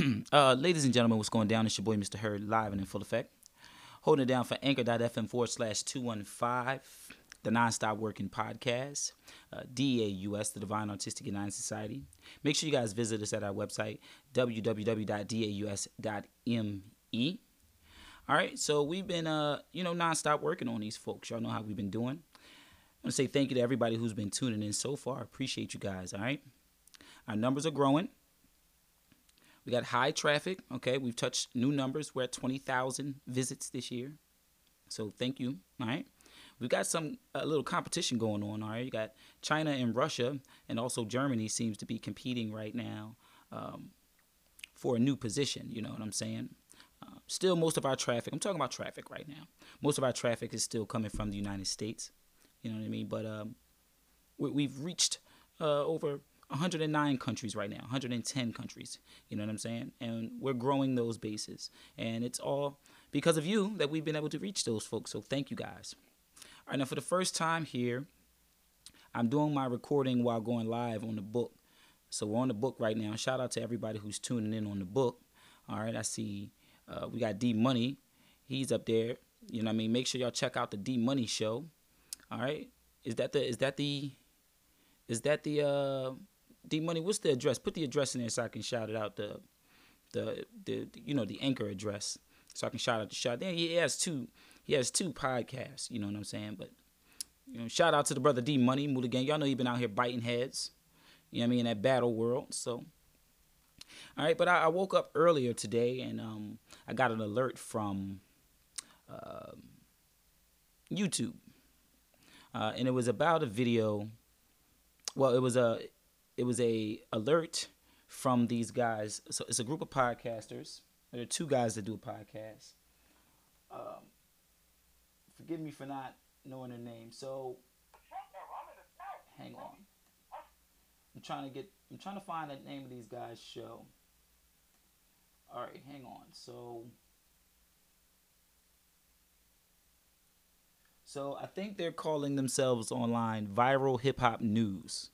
uh, ladies and gentlemen, what's going down? It's your boy, Mr. Hurd, live and in full effect. Holding it down for anchor.fm forward slash 215, the nonstop working podcast, uh, DAUS, the Divine Artistic United Society. Make sure you guys visit us at our website, www.daus.me. All right, so we've been, uh, you know, nonstop working on these folks. Y'all know how we've been doing. I want to say thank you to everybody who's been tuning in so far. Appreciate you guys, all right? Our numbers are growing. We got high traffic. Okay, we've touched new numbers. We're at 20,000 visits this year. So thank you. All right. We've got some a little competition going on. All right. You got China and Russia, and also Germany seems to be competing right now um, for a new position. You know what I'm saying? Uh, still, most of our traffic. I'm talking about traffic right now. Most of our traffic is still coming from the United States. You know what I mean? But um, we, have reached uh, over 109 countries right now, 110 countries. You know what I'm saying? And we're growing those bases. And it's all because of you that we've been able to reach those folks. So thank you guys. All right, now for the first time here, I'm doing my recording while going live on the book. So we're on the book right now. Shout out to everybody who's tuning in on the book. All right, I see uh, we got D Money. He's up there. You know what I mean? Make sure y'all check out the D Money show. All right. Is that the is that the is that the uh D Money, what's the address? Put the address in there so I can shout it out. The, the, the, you know, the anchor address, so I can shout out the shot. Then he has two, he has two podcasts. You know what I'm saying? But you know, shout out to the brother D Money, Moody Gang. Y'all know he been out here biting heads. You know what I mean? In that battle world. So, all right. But I, I woke up earlier today and um, I got an alert from uh, YouTube, uh, and it was about a video. Well, it was a it was a alert from these guys. So it's a group of podcasters. There are two guys that do a podcast. Um, forgive me for not knowing their name. So hang on. I'm trying to get. I'm trying to find the name of these guys' show. All right, hang on. So. So I think they're calling themselves online Viral Hip Hop News.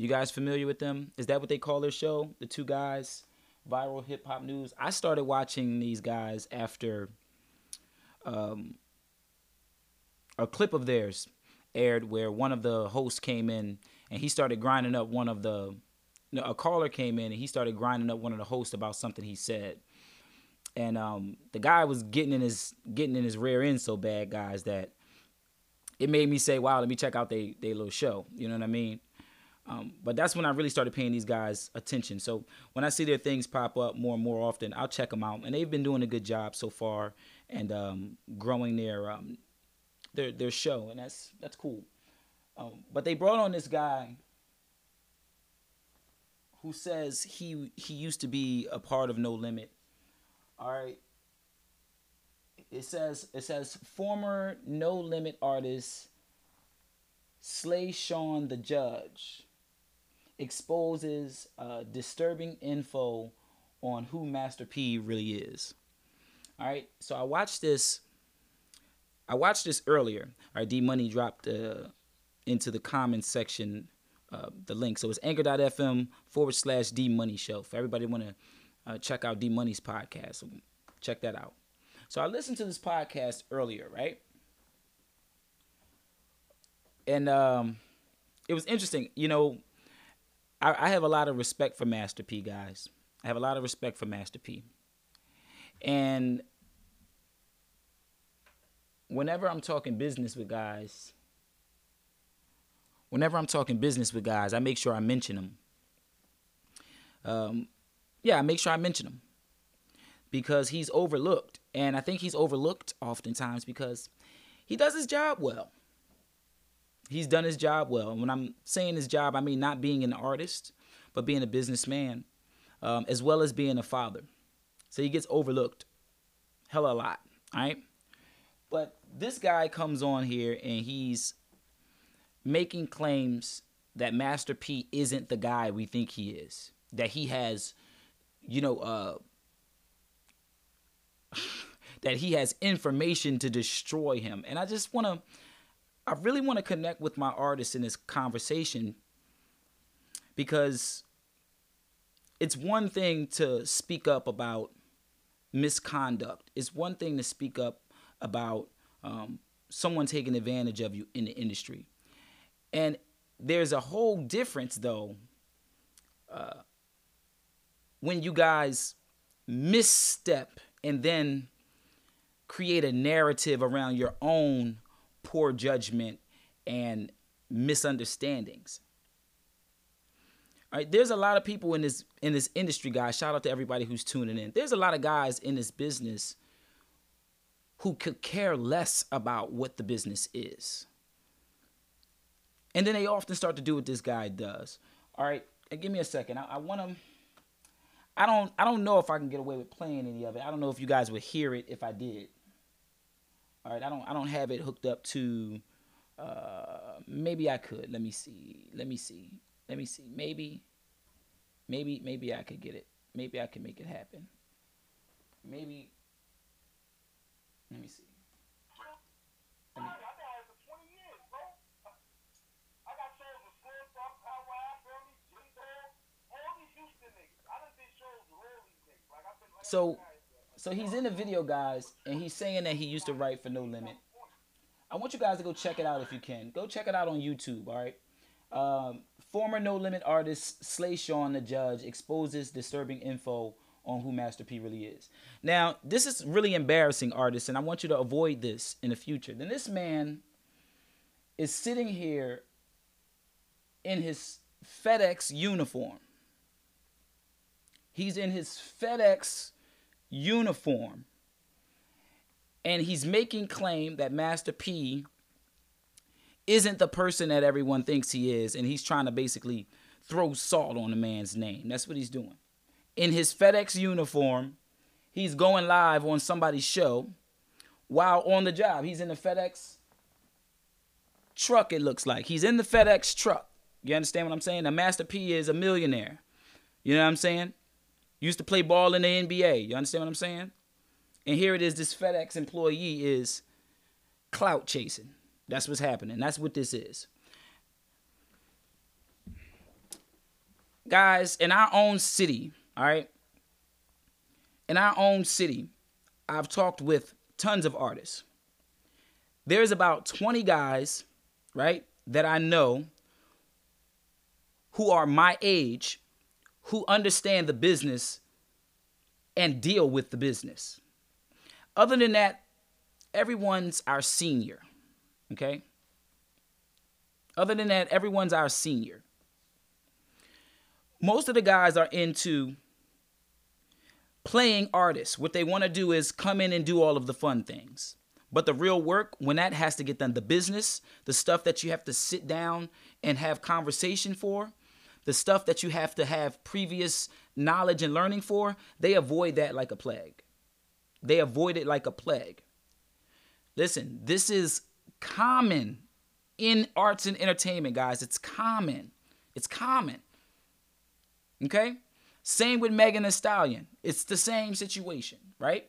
You guys familiar with them? Is that what they call their show? The two guys, viral hip hop news. I started watching these guys after um, a clip of theirs aired where one of the hosts came in and he started grinding up one of the no, a caller came in and he started grinding up one of the hosts about something he said and um, the guy was getting in his getting in his rear end so bad guys that it made me say wow let me check out they they little show you know what i mean um, but that's when I really started paying these guys attention. So when I see their things pop up more and more often, I'll check them out, and they've been doing a good job so far and um, growing their um, their their show, and that's that's cool. Um, but they brought on this guy who says he he used to be a part of No Limit. All right. It says it says former No Limit artist Slay Sean the Judge exposes uh, disturbing info on who Master P really is. All right, so I watched this. I watched this earlier. Our D Money dropped uh, into the comments section uh, the link. So it's anchor.fm forward slash D Money Show. For everybody want to uh, check out D Money's podcast, so check that out. So I listened to this podcast earlier, right? And um, it was interesting. You know, I, I have a lot of respect for Master P, guys. I have a lot of respect for Master P. And whenever I'm talking business with guys, whenever I'm talking business with guys, I make sure I mention them. Um, yeah, I make sure I mention him because he's overlooked, and I think he's overlooked oftentimes because he does his job well he's done his job well. And when I'm saying his job, I mean not being an artist, but being a businessman, um, as well as being a father. So he gets overlooked hella a lot, right? But this guy comes on here and he's making claims that Master P isn't the guy we think he is. That he has, you know, uh, that he has information to destroy him. And I just want to I really want to connect with my artists in this conversation because it's one thing to speak up about misconduct. It's one thing to speak up about um, someone taking advantage of you in the industry. And there's a whole difference, though, uh, when you guys misstep and then create a narrative around your own poor judgment and misunderstandings. All right, there's a lot of people in this in this industry, guys. Shout out to everybody who's tuning in. There's a lot of guys in this business who could care less about what the business is. And then they often start to do what this guy does. All right, give me a second. I, I want to. I don't. I don't know if I can get away with playing any of it. I don't know if you guys would hear it if I did. All right, I don't. I don't have it hooked up to. Uh, maybe I could. Let me see. Let me see. Let me see. Maybe. Maybe. Maybe I could get it. Maybe I can make it happen. Maybe. Let me see. Let me, So, so he's in the video, guys, and he's saying that he used to write for No Limit. I want you guys to go check it out if you can. Go check it out on YouTube, all right? Um, former No Limit artist Slay Sean the Judge exposes disturbing info on who Master P really is. Now, this is really embarrassing, artists, and I want you to avoid this in the future. Then this man is sitting here in his FedEx uniform. He's in his FedEx uniform. And he's making claim that Master P isn't the person that everyone thinks he is. And he's trying to basically throw salt on the man's name. That's what he's doing. In his FedEx uniform, he's going live on somebody's show while on the job. He's in the FedEx truck, it looks like. He's in the FedEx truck. You understand what I'm saying? The Master P is a millionaire. You know what I'm saying? Used to play ball in the NBA. You understand what I'm saying? And here it is this FedEx employee is clout chasing. That's what's happening. That's what this is. Guys, in our own city, all right? In our own city, I've talked with tons of artists. There's about 20 guys, right, that I know who are my age who understand the business and deal with the business. Other than that, everyone's our senior. Okay? Other than that, everyone's our senior. Most of the guys are into playing artists. What they want to do is come in and do all of the fun things. But the real work, when that has to get done, the business, the stuff that you have to sit down and have conversation for, the stuff that you have to have previous knowledge and learning for, they avoid that like a plague. They avoid it like a plague. Listen, this is common in arts and entertainment, guys. It's common. It's common. Okay? Same with Megan Thee Stallion. It's the same situation, right?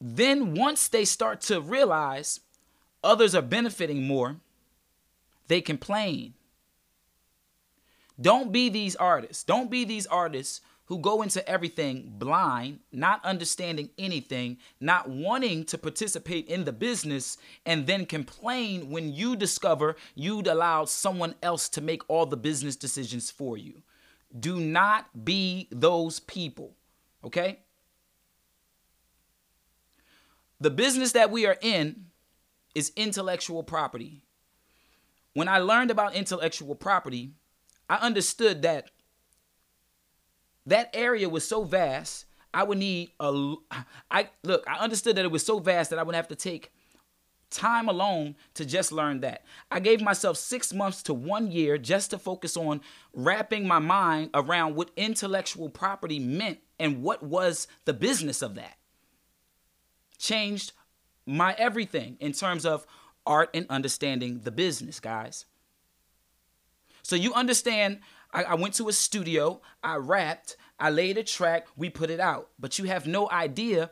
Then once they start to realize others are benefiting more, they complain. Don't be these artists. Don't be these artists who go into everything blind, not understanding anything, not wanting to participate in the business, and then complain when you discover you'd allowed someone else to make all the business decisions for you. Do not be those people, okay? The business that we are in is intellectual property. When I learned about intellectual property, I understood that that area was so vast. I would need a. I look. I understood that it was so vast that I would have to take time alone to just learn that. I gave myself six months to one year just to focus on wrapping my mind around what intellectual property meant and what was the business of that. Changed my everything in terms of art and understanding the business, guys. So you understand, I, I went to a studio, I rapped, I laid a track, we put it out. But you have no idea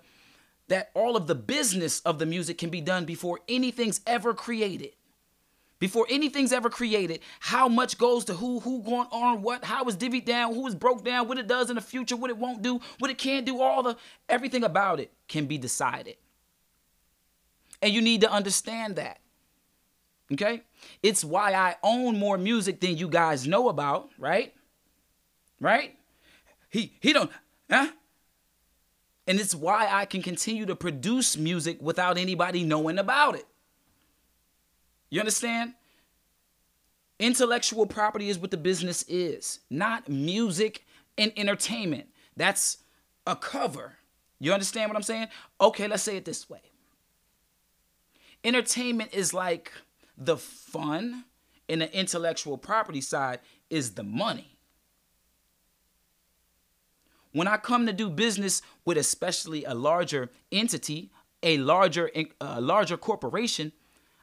that all of the business of the music can be done before anything's ever created. before anything's ever created, how much goes to who, who going on what, how is divvied down, who is broke down, what it does in the future, what it won't do, what it can't do, all the everything about it can be decided. And you need to understand that. Okay? It's why I own more music than you guys know about, right? Right? He he don't huh? And it's why I can continue to produce music without anybody knowing about it. You understand? Intellectual property is what the business is, not music and entertainment. That's a cover. You understand what I'm saying? Okay, let's say it this way. Entertainment is like the fun, and the intellectual property side is the money. When I come to do business with especially a larger entity, a larger a larger corporation,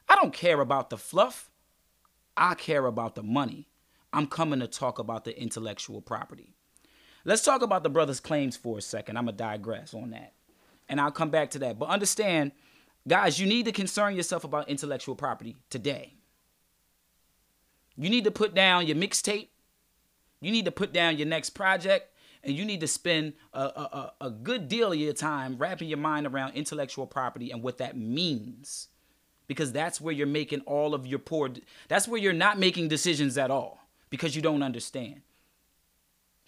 I don't care about the fluff. I care about the money. I'm coming to talk about the intellectual property. Let's talk about the brother's claims for a second. I'm going to digress on that. And I'll come back to that. But understand, guys, you need to concern yourself about intellectual property today. You need to put down your mixtape. You need to put down your next project. And you need to spend a, a, a good deal of your time wrapping your mind around intellectual property and what that means because that's where you're making all of your poor that's where you're not making decisions at all because you don't understand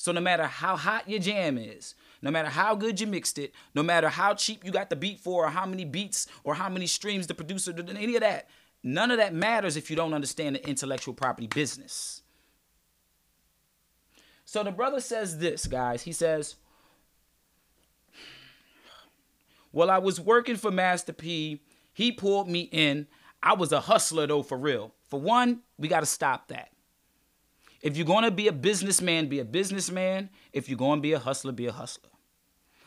so no matter how hot your jam is no matter how good you mixed it no matter how cheap you got the beat for or how many beats or how many streams the producer did any of that none of that matters if you don't understand the intellectual property business so the brother says this guys he says well i was working for master p he pulled me in. I was a hustler though, for real. For one, we got to stop that. If you're going to be a businessman, be a businessman. If you're going to be a hustler, be a hustler.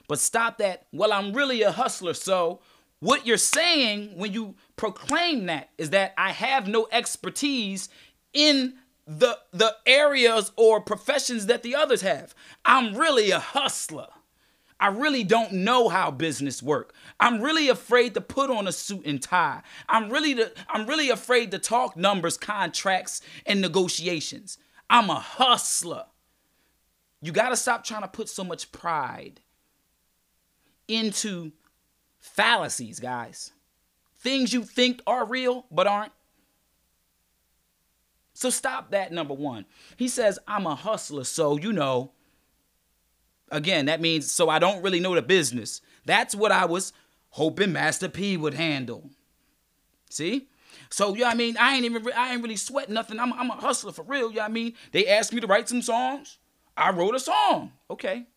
But stop that. Well, I'm really a hustler. So, what you're saying when you proclaim that is that I have no expertise in the the areas or professions that the others have. I'm really a hustler. I really don't know how business work. I'm really afraid to put on a suit and tie. I'm really I'm really afraid to talk numbers, contracts, and negotiations. I'm a hustler. You got to stop trying to put so much pride into fallacies, guys. Things you think are real but aren't. So stop that, number one. He says, I'm a hustler, so you know, Again, that means so I don't really know the business. That's what I was hoping Master P would handle. See? So yeah, I mean, I ain't even I ain't really sweat nothing. I'm I'm a hustler for real. Yeah, I mean, they asked me to write some songs. I wrote a song. Okay.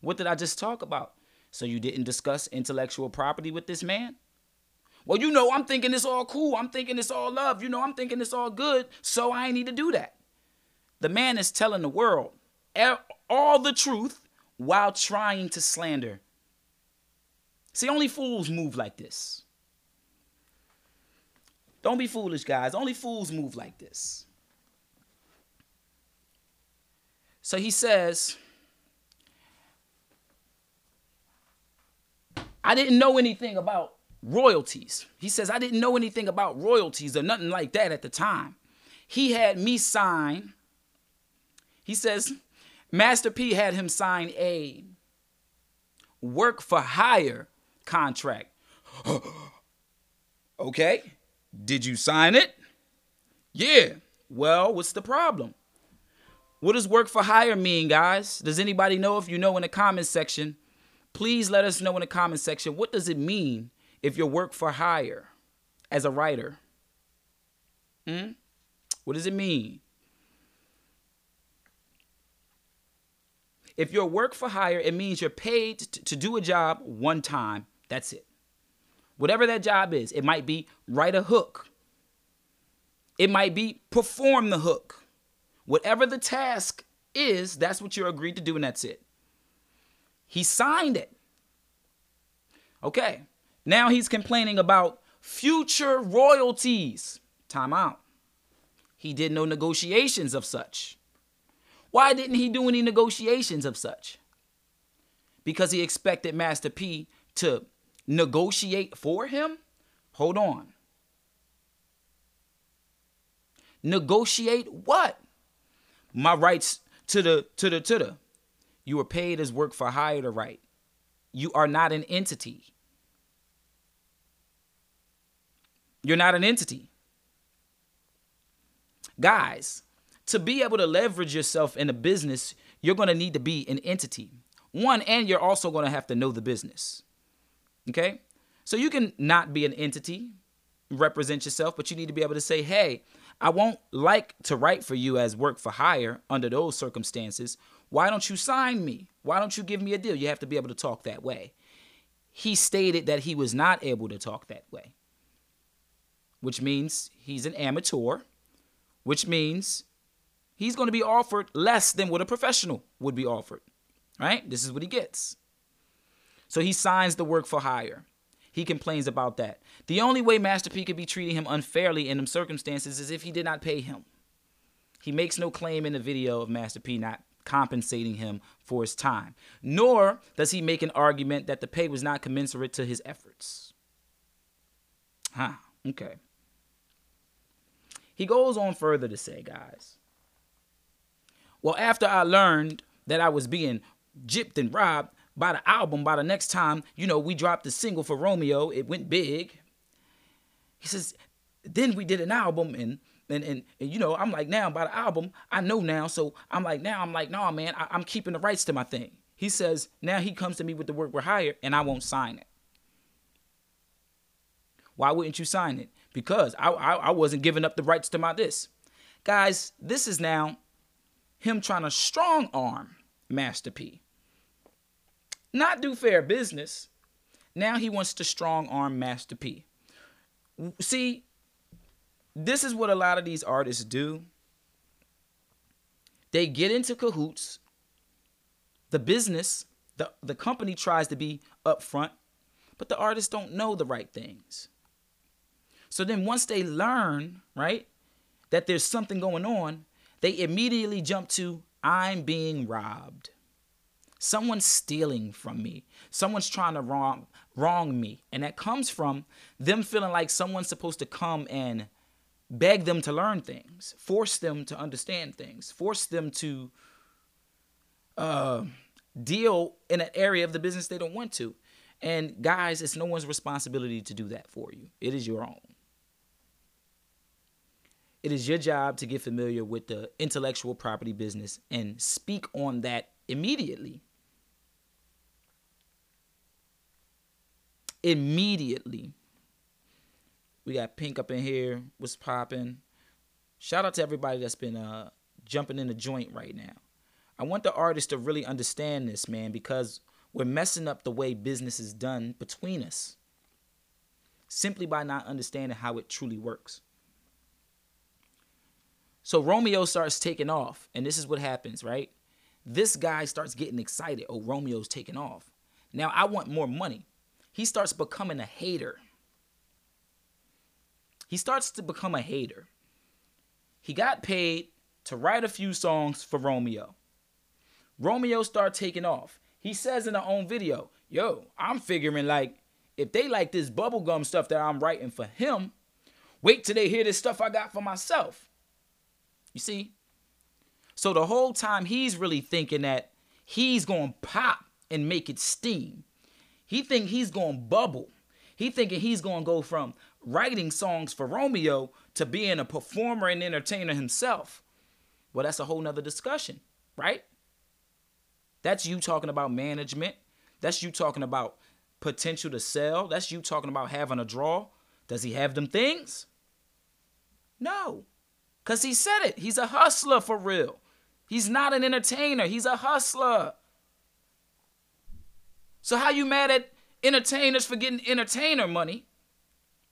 What did I just talk about? So you didn't discuss intellectual property with this man? Well, you know, I'm thinking it's all cool. I'm thinking it's all love. You know, I'm thinking it's all good. So I ain't need to do that. The man is telling the world all the truth while trying to slander. See, only fools move like this. Don't be foolish, guys. Only fools move like this. So he says, I didn't know anything about royalties. He says, I didn't know anything about royalties or nothing like that at the time. He had me sign. He says, Master P had him sign a work for hire contract. okay, did you sign it? Yeah. Well, what's the problem? What does work for hire mean, guys? Does anybody know? If you know in the comment section, please let us know in the comment section. What does it mean if you work for hire as a writer? Hmm? What does it mean? If you're work for hire, it means you're paid to do a job one time. That's it. Whatever that job is, it might be write a hook, it might be perform the hook. Whatever the task is, that's what you're agreed to do, and that's it. He signed it. Okay. Now he's complaining about future royalties. Time out. He did no negotiations of such. Why didn't he do any negotiations of such? Because he expected Master P to negotiate for him? Hold on. Negotiate what? My rights to the to the to the. You were paid as work for hire to write. You are not an entity. You're not an entity. Guys, to be able to leverage yourself in a business, you're going to need to be an entity. One, and you're also going to have to know the business. Okay? So you can not be an entity, represent yourself, but you need to be able to say, hey, I won't like to write for you as work for hire under those circumstances. Why don't you sign me? Why don't you give me a deal? You have to be able to talk that way. He stated that he was not able to talk that way, which means he's an amateur, which means he's going to be offered less than what a professional would be offered. Right? This is what he gets. So he signs the work for hire. He complains about that. The only way Master P could be treating him unfairly in them circumstances is if he did not pay him. He makes no claim in the video of Master P not compensating him for his time, nor does he make an argument that the pay was not commensurate to his efforts. Huh, okay. He goes on further to say, guys, well, after I learned that I was being gypped and robbed by the album, by the next time, you know, we dropped the single for Romeo, it went big. He says, then we did an album and and, and, and, you know, I'm like, now by the album, I know now. So I'm like, now I'm like, nah, man, I, am keeping the rights to my thing. He says, now he comes to me with the work we're hired and I won't sign it. Why wouldn't you sign it? Because I, I, I wasn't giving up the rights to my this. Guys, this is now him trying to strong arm Master P. Not do fair business. Now he wants to strong arm Master P. See, this is what a lot of these artists do. They get into cahoots. The business, the, the company tries to be upfront, but the artists don't know the right things. So then once they learn, right, that there's something going on, they immediately jump to, I'm being robbed. Someone's stealing from me. Someone's trying to wrong wrong me. And that comes from them feeling like someone's supposed to come and beg them to learn things, force them to understand things, force them to uh, deal in an area of the business they don't want to. And guys, it's no one's responsibility to do that for you. It is your own. It is your job to get familiar with the intellectual property business and speak on that immediately. Immediately. We got Pink up in here. What's popping? Shout out to everybody that's been uh, jumping in the joint right now. I want the artists to really understand this, man, because we're messing up the way business is done between us simply by not understanding how it truly works. So Romeo starts taking off, and this is what happens, right? This guy starts getting excited. Oh, Romeo's taking off. Now I want more money. He starts becoming a hater. He starts to become a hater. He got paid to write a few songs for Romeo. Romeo started taking off. He says in our own video, yo, I'm figuring like if they like this bubblegum stuff that I'm writing for him, wait till they hear this stuff I got for myself. You see? So the whole time he's really thinking that he's going to pop and make it steam. He think he's going to bubble. He thinking he's going to go from writing songs for Romeo to being a performer and entertainer himself. Well, that's a whole nother discussion, right? That's you talking about management. That's you talking about potential to sell. That's you talking about having a draw. Does he have them things? No. Because he said it. He's a hustler for real. He's not an entertainer. He's a hustler. So how you mad at entertainers for getting entertainer money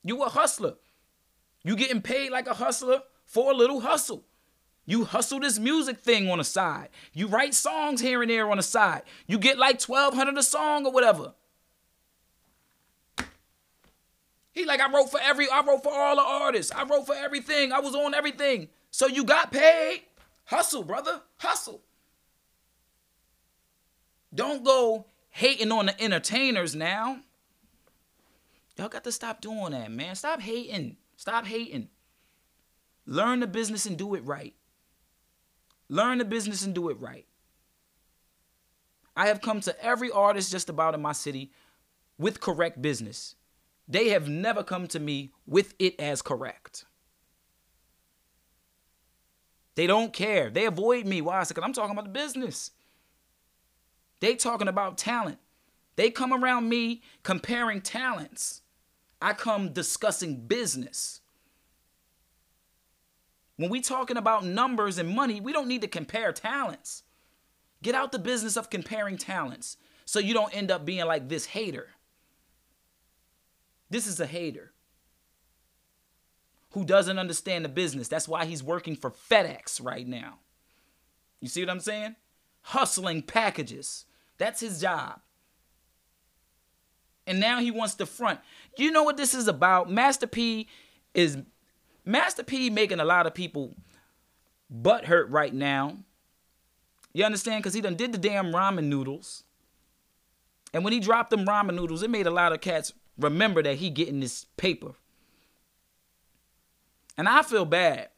you a hustler. You getting paid like a hustler for a little hustle. You hustle this music thing on the side. You write songs here and there on the side. You get like 1200 a song or whatever. He like, I wrote for every, I wrote for all the artists. I wrote for everything. I was on everything. So you got paid. Hustle, brother. Hustle. Don't go hating on the entertainers now. Y'all got to stop doing that, man. Stop hating. Stop hating. Learn the business and do it right. Learn the business and do it right. I have come to every artist just about in my city with correct business. They have never come to me with it as correct. They don't care. They avoid me. Why? Because I'm talking about the business. They talking about talent. They come around me comparing talents. I come discussing business. When we talking about numbers and money, we don't need to compare talents. Get out the business of comparing talents so you don't end up being like this hater. This is a hater who doesn't understand the business. That's why he's working for FedEx right now. You see what I'm saying? Hustling packages. That's his job. And now he wants to front. You know what this is about? Master P is Master P making a lot of people butt hurt right now. You understand? Because he done did the damn ramen noodles. And when he dropped them ramen noodles, it made a lot of cats remember that he getting this paper. And I feel bad.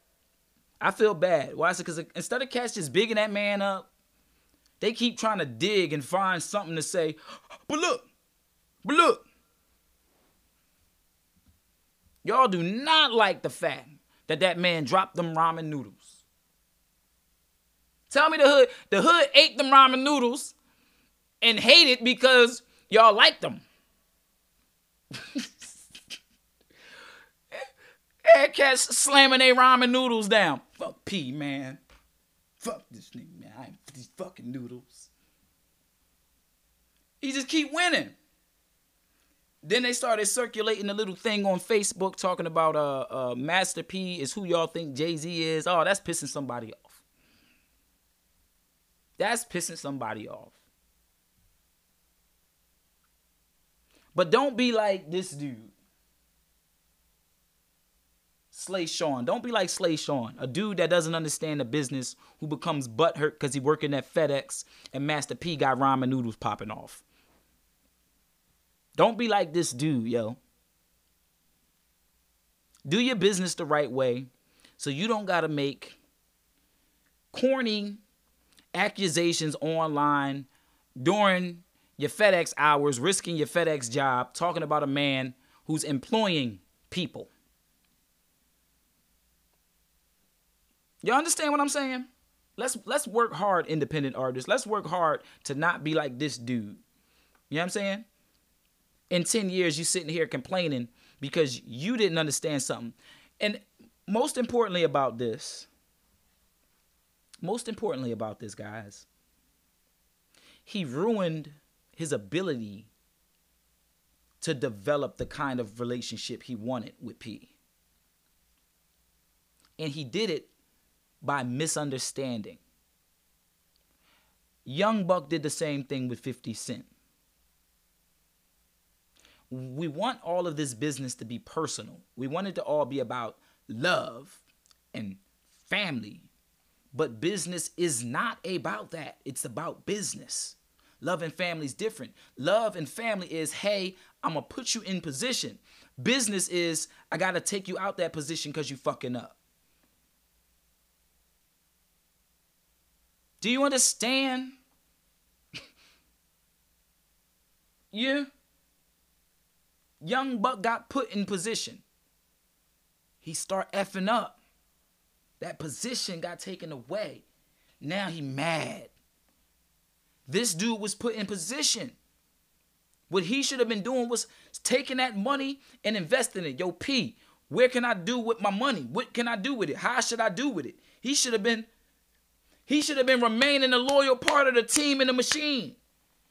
I feel bad. Why? Is it? Because instead of cats just bigging that man up, they keep trying to dig and find something to say. But look, but look. Y'all do not like the fact that that man dropped them ramen noodles. Tell me the hood, the hood ate them ramen noodles and hated because y'all liked them. and cats slamming their ramen noodles down. Fuck P, man. Fuck this nigga, man. I ain't these fucking noodles. He just keep winning. Then they started circulating a little thing on Facebook talking about uh, uh Master P is who y'all think Jay Z is. Oh, that's pissing somebody off. That's pissing somebody off. But don't be like this dude. Slay Sean. Don't be like Slay Sean, a dude that doesn't understand the business who becomes butthurt because he working at FedEx and Master P got ramen noodles popping off. Don't be like this dude, yo. Do your business the right way so you don't got to make corny accusations online during your FedEx hours, risking your FedEx job, talking about a man who's employing people. You understand what I'm saying? Let's let's work hard, independent artists. Let's work hard to not be like this dude. You know what I'm saying? In 10 years, you sitting here complaining because you didn't understand something. And most importantly about this, most importantly about this, guys, he ruined his ability to develop the kind of relationship he wanted with P. And he did it by misunderstanding. Young Buck did the same thing with 50 Cent. We want all of this business to be personal. We want it to all be about love and family. But business is not about that. It's about business. Love and family is different. Love and family is, hey, I'm going to put you in position. Business is, I got to take you out that position because you fucking up. Do you understand? yeah. Young Buck got put in position. He start effing up. That position got taken away. Now he mad. This dude was put in position. What he should have been doing was taking that money and investing it. Yo, P, where can I do with my money? What can I do with it? How should I do with it? He should have been he should have been remaining a loyal part of the team in the machine.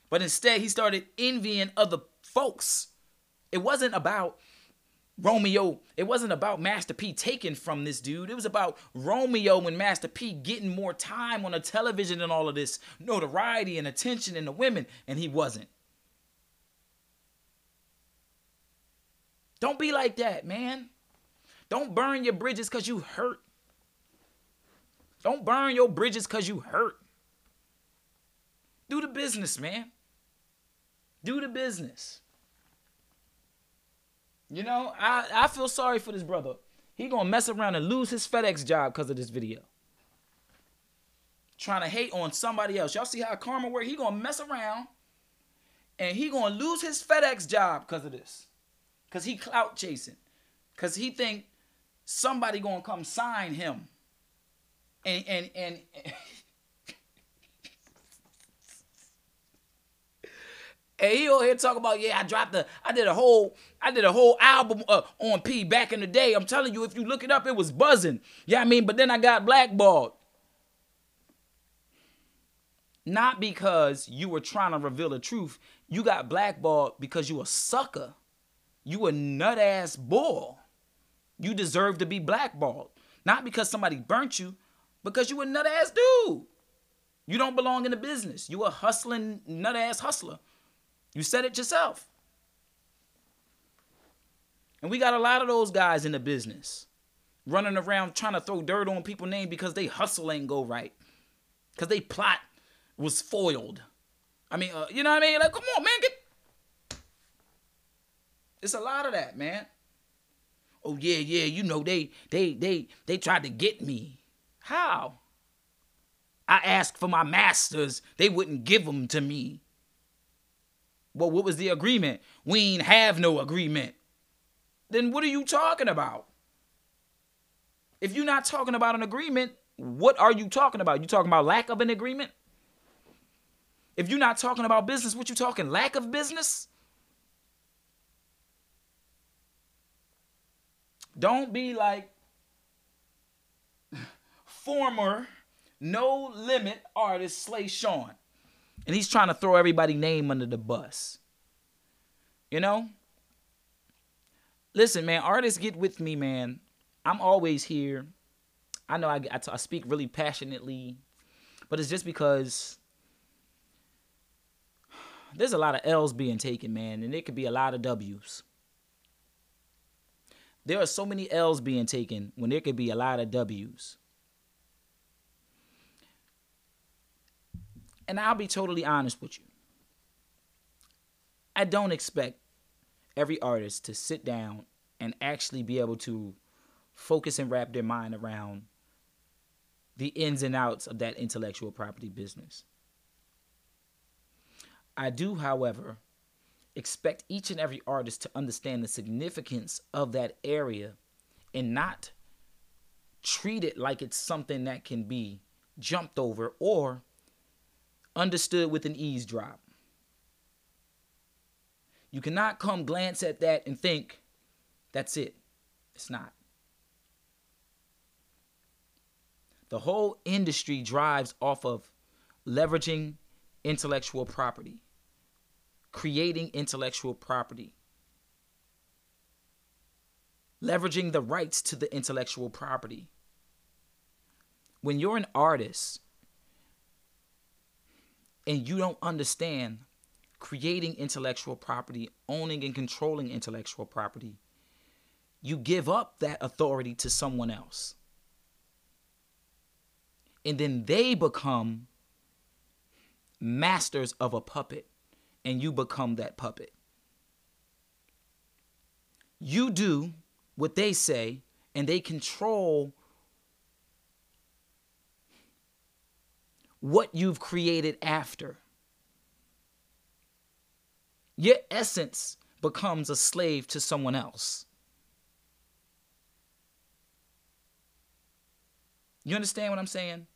But instead, he started envying other folks. It wasn't about Romeo. It wasn't about Master P taking from this dude. It was about Romeo and Master P getting more time on the television and all of this notoriety and attention and the women, and he wasn't. Don't be like that, man. Don't burn your bridges because you hurt. Don't burn your bridges because you hurt. Do the business, man. Do the business. You know, I, I feel sorry for this brother. He gonna mess around and lose his FedEx job because of this video. Trying to hate on somebody else. Y'all see how karma work? He gonna mess around and he gonna lose his FedEx job because of this. Cause he clout chasing. Cause he think somebody gonna come sign him. And and and And he over here talk about, yeah, I dropped the, I did a whole, I did a whole album uh, on P back in the day. I'm telling you, if you look it up, it was buzzing. Yeah, I mean, but then I got blackballed. Not because you were trying to reveal the truth. You got blackballed because you a sucker. You a nut ass bull. You deserve to be blackballed. Not because somebody burnt you, because you a nut ass dude. You don't belong in the business. You a hustling nut ass hustler. You said it yourself. And we got a lot of those guys in the business running around trying to throw dirt on people's name because they hustle ain't go right. Because they plot was foiled. I mean, uh, you know what I mean? Like, come on, man, get. It's a lot of that, man. Oh yeah, yeah, you know they they they they tried to get me. How? I asked for my masters, they wouldn't give them to me. Well, what was the agreement? We ain't have no agreement. Then what are you talking about? If you're not talking about an agreement, what are you talking about? You talking about lack of an agreement? If you're not talking about business, what you talking? Lack of business? Don't be like former no limit artist Slay Sean. And he's trying to throw everybody name under the bus. You know? Listen, man, artists get with me, man. I'm always here. I know I, I, t- I speak really passionately, but it's just because there's a lot of L's being taken, man, and it could be a lot of W's. There are so many L's being taken when there could be a lot of W's. And I'll be totally honest with you. I don't expect every artist to sit down and actually be able to focus and wrap their mind around the ins and outs of that intellectual property business. I do, however, expect each and every artist to understand the significance of that area and not treat it like it's something that can be jumped over or understood with an eavesdrop. You cannot come glance at that and think that's it. It's not. The whole industry drives off of leveraging intellectual property, creating intellectual property, leveraging the rights to the intellectual property. When you're an artist, and you don't understand creating intellectual property, owning and controlling intellectual property, you give up that authority to someone else. And then they become masters of a puppet, and you become that puppet. You do what they say, and they control what you've created after. Your essence becomes a slave to someone else. You understand what I'm saying?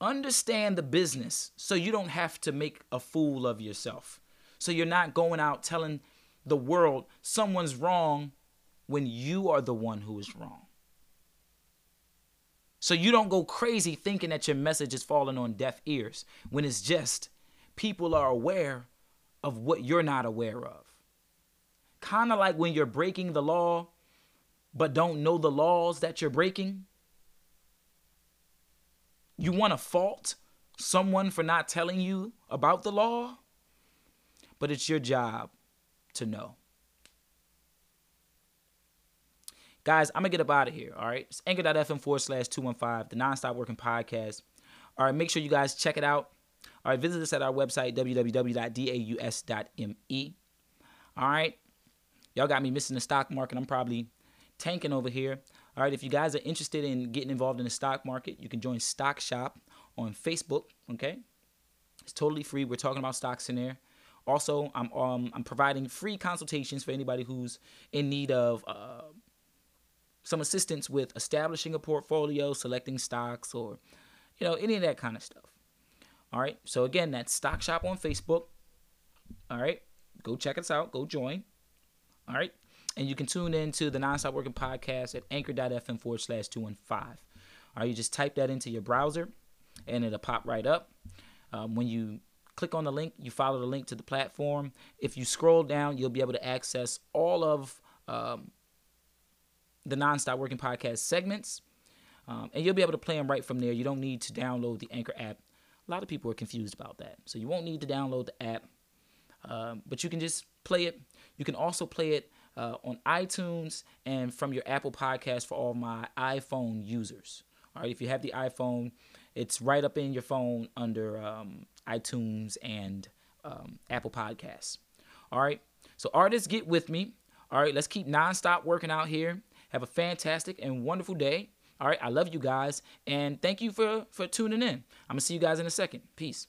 Understand the business so you don't have to make a fool of yourself. So you're not going out telling the world someone's wrong when you are the one who is wrong. So you don't go crazy thinking that your message is falling on deaf ears when it's just people are aware of what you're not aware of. Kind of like when you're breaking the law but don't know the laws that you're breaking. You want to fault someone for not telling you about the law, but it's your job to know. Guys, I'm going to get up out of here. All right. It's anchor.fm forward slash 215, the Nonstop Working Podcast. All right. Make sure you guys check it out. All right. Visit us at our website, www.daus.me. All right. Y'all got me missing the stock market. I'm probably tanking over here. All right, if you guys are interested in getting involved in the stock market, you can join Stock Shop on Facebook. Okay, it's totally free. We're talking about stocks in there. Also, I'm um, I'm providing free consultations for anybody who's in need of uh, some assistance with establishing a portfolio, selecting stocks, or you know any of that kind of stuff. All right. So again, that's Stock Shop on Facebook. All right. Go check us out. Go join. All right. And you can tune in to the Nonstop Working podcast at anchor.fm forward slash 215. All right. You just type that into your browser and it'll pop right up. Um, when you click on the link, you follow the link to the platform. If you scroll down, you'll be able to access all of um, the Nonstop Working podcast segments. Um, and you'll be able to play them right from there. You don't need to download the Anchor app. A lot of people are confused about that. So you won't need to download the app, um, but you can just play it. You can also play it uh, on iTunes and from your Apple Podcast for all my iPhone users. All right, if you have the iPhone, it's right up in your phone under um, iTunes and um, Apple Podcasts. All right, so artists, get with me. All right, let's keep nonstop working out here. Have a fantastic and wonderful day. All right, I love you guys, and thank you for for tuning in. I'm gonna see you guys in a second. Peace.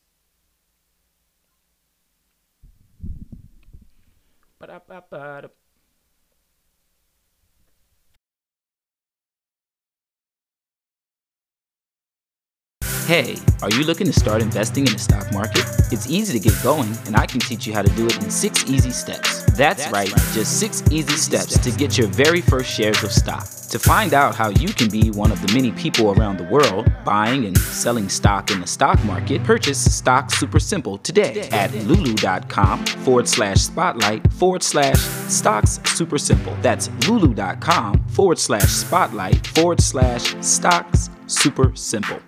Hey, are you looking to start investing in the stock market? It's easy to get going, and I can teach you how to do it in six easy steps. That's, right, just six easy steps to get your very first shares of stock. To find out how you can be one of the many people around the world buying and selling stock in the stock market, purchase Stock Super Simple today at lulu.com forward slash spotlight forward slash stocks super simple. That's lulu.com forward slash spotlight forward slash stocks super simple.